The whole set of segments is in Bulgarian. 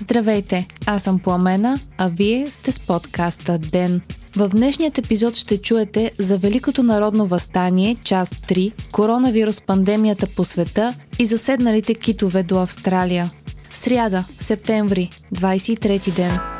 Здравейте, аз съм Пламена, а вие сте с подкаста ДЕН. В днешният епизод ще чуете за Великото народно възстание, част 3, коронавирус пандемията по света и заседналите китове до Австралия. Сряда, септември, 23 ден.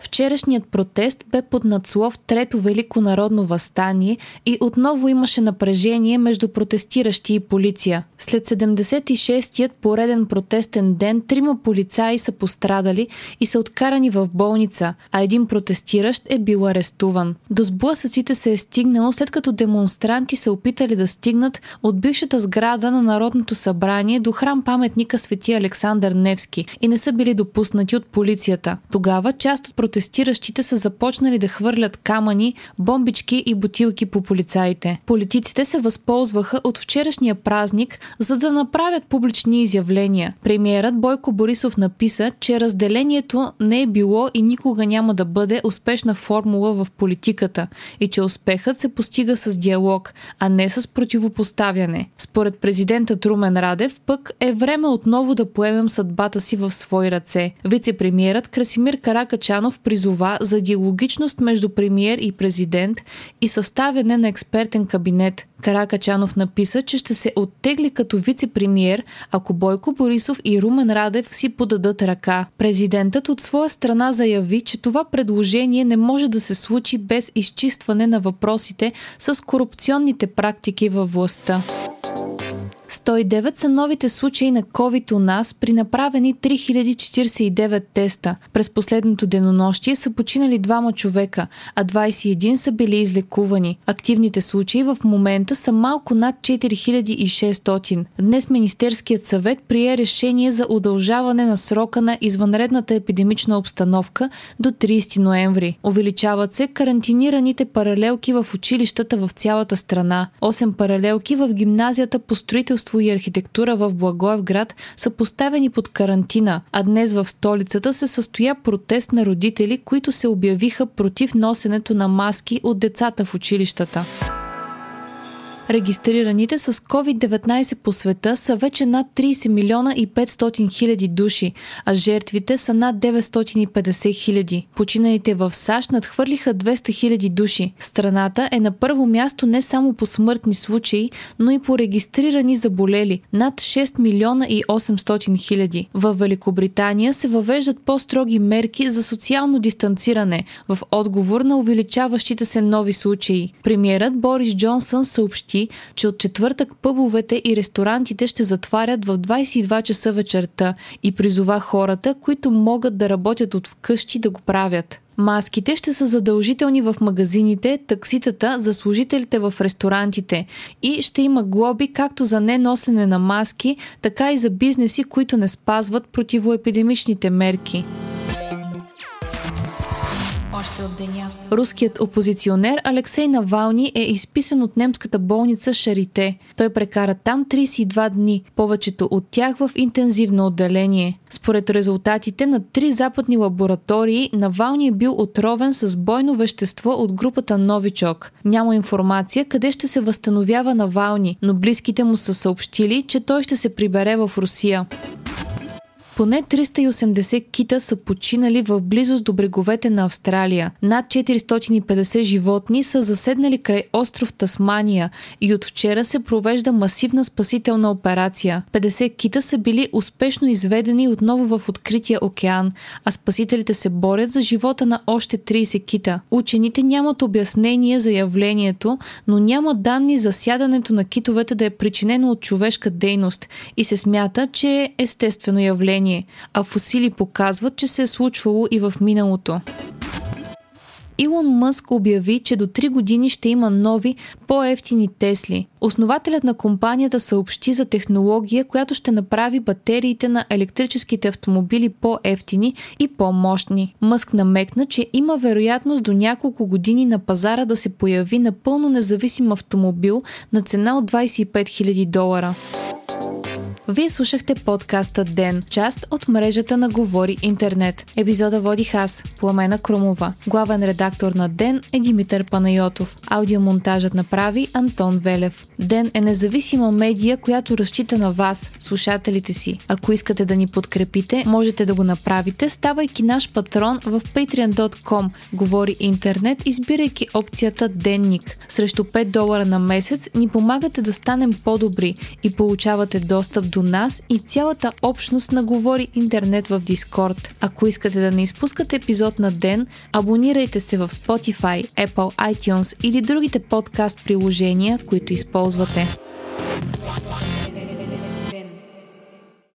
Вчерашният протест бе под надслов Трето Велико народно възстание и отново имаше напрежение между протестиращи и полиция. След 76-тият пореден протестен ден, трима полицаи са пострадали и са откарани в болница, а един протестиращ е бил арестуван. До сблъсъците се е стигнало след като демонстранти са опитали да стигнат от бившата сграда на Народното събрание до храм паметника Свети Александър Невски и не са били допуснати от полицията. Тогава част от протестиращите са започнали да хвърлят камъни, бомбички и бутилки по полицаите. Политиците се възползваха от вчерашния празник, за да направят публични изявления. Премиерът Бойко Борисов написа, че разделението не е било и никога няма да бъде успешна формула в политиката и че успехът се постига с диалог, а не с противопоставяне. Според президента Трумен Радев пък е време отново да поемем съдбата си в свои ръце. Вице-премиерът Красимир Каракачанов призова за диалогичност между премиер и президент и съставяне на експертен кабинет. Каракачанов написа, че ще се оттегли като вице-премиер, ако Бойко Борисов и Румен Радев си подадат ръка. Президентът от своя страна заяви, че това предложение не може да се случи без изчистване на въпросите с корупционните практики във властта. 109 са новите случаи на COVID у нас при направени 3049 теста. През последното денонощие са починали двама човека, а 21 са били излекувани. Активните случаи в момента са малко над 4600. Днес Министерският съвет прие решение за удължаване на срока на извънредната епидемична обстановка до 30 ноември. Увеличават се карантинираните паралелки в училищата в цялата страна. 8 паралелки в гимназията по строителство строителство и архитектура в Благоевград са поставени под карантина, а днес в столицата се състоя протест на родители, които се обявиха против носенето на маски от децата в училищата. Регистрираните с COVID-19 по света са вече над 30 милиона и 500 хиляди души, а жертвите са над 950 хиляди. Починалите в САЩ надхвърлиха 200 хиляди души. Страната е на първо място не само по смъртни случаи, но и по регистрирани заболели – над 6 милиона и 800 хиляди. В Великобритания се въвеждат по-строги мерки за социално дистанциране в отговор на увеличаващите се нови случаи. Премьерът Борис Джонсън съобщи, съобщи, че от четвъртък пъбовете и ресторантите ще затварят в 22 часа вечерта и призова хората, които могат да работят от вкъщи да го правят. Маските ще са задължителни в магазините, такситата за служителите в ресторантите и ще има глоби както за неносене на маски, така и за бизнеси, които не спазват противоепидемичните мерки още от деня. Руският опозиционер Алексей Навални е изписан от немската болница Шарите. Той прекара там 32 дни, повечето от тях в интензивно отделение. Според резултатите на три западни лаборатории, Навални е бил отровен с бойно вещество от групата Новичок. Няма информация къде ще се възстановява Навални, но близките му са съобщили, че той ще се прибере в Русия. Поне 380 кита са починали в близост до бреговете на Австралия. Над 450 животни са заседнали край остров Тасмания и от вчера се провежда масивна спасителна операция. 50 кита са били успешно изведени отново в открития океан, а спасителите се борят за живота на още 30 кита. Учените нямат обяснение за явлението, но няма данни за сядането на китовете да е причинено от човешка дейност и се смята, че е естествено явление явление, а фосили показват, че се е случвало и в миналото. Илон Мъск обяви, че до 3 години ще има нови, по-ефтини Тесли. Основателят на компанията съобщи за технология, която ще направи батериите на електрическите автомобили по-ефтини и по-мощни. Мъск намекна, че има вероятност до няколко години на пазара да се появи напълно независим автомобил на цена от 25 000 долара. Вие слушахте подкаста Ден, част от мрежата на Говори Интернет. Епизода водих аз, Пламена Крумова. Главен редактор на Ден е Димитър Панайотов. Аудиомонтажът направи Антон Велев. Ден е независима медия, която разчита на вас, слушателите си. Ако искате да ни подкрепите, можете да го направите, ставайки наш патрон в patreon.com Говори Интернет, избирайки опцията Денник. Срещу 5 долара на месец ни помагате да станем по-добри и получавате достъп до нас и цялата общност на Говори Интернет в Дискорд. Ако искате да не изпускате епизод на ден, абонирайте се в Spotify, Apple iTunes или другите подкаст приложения, които използвате.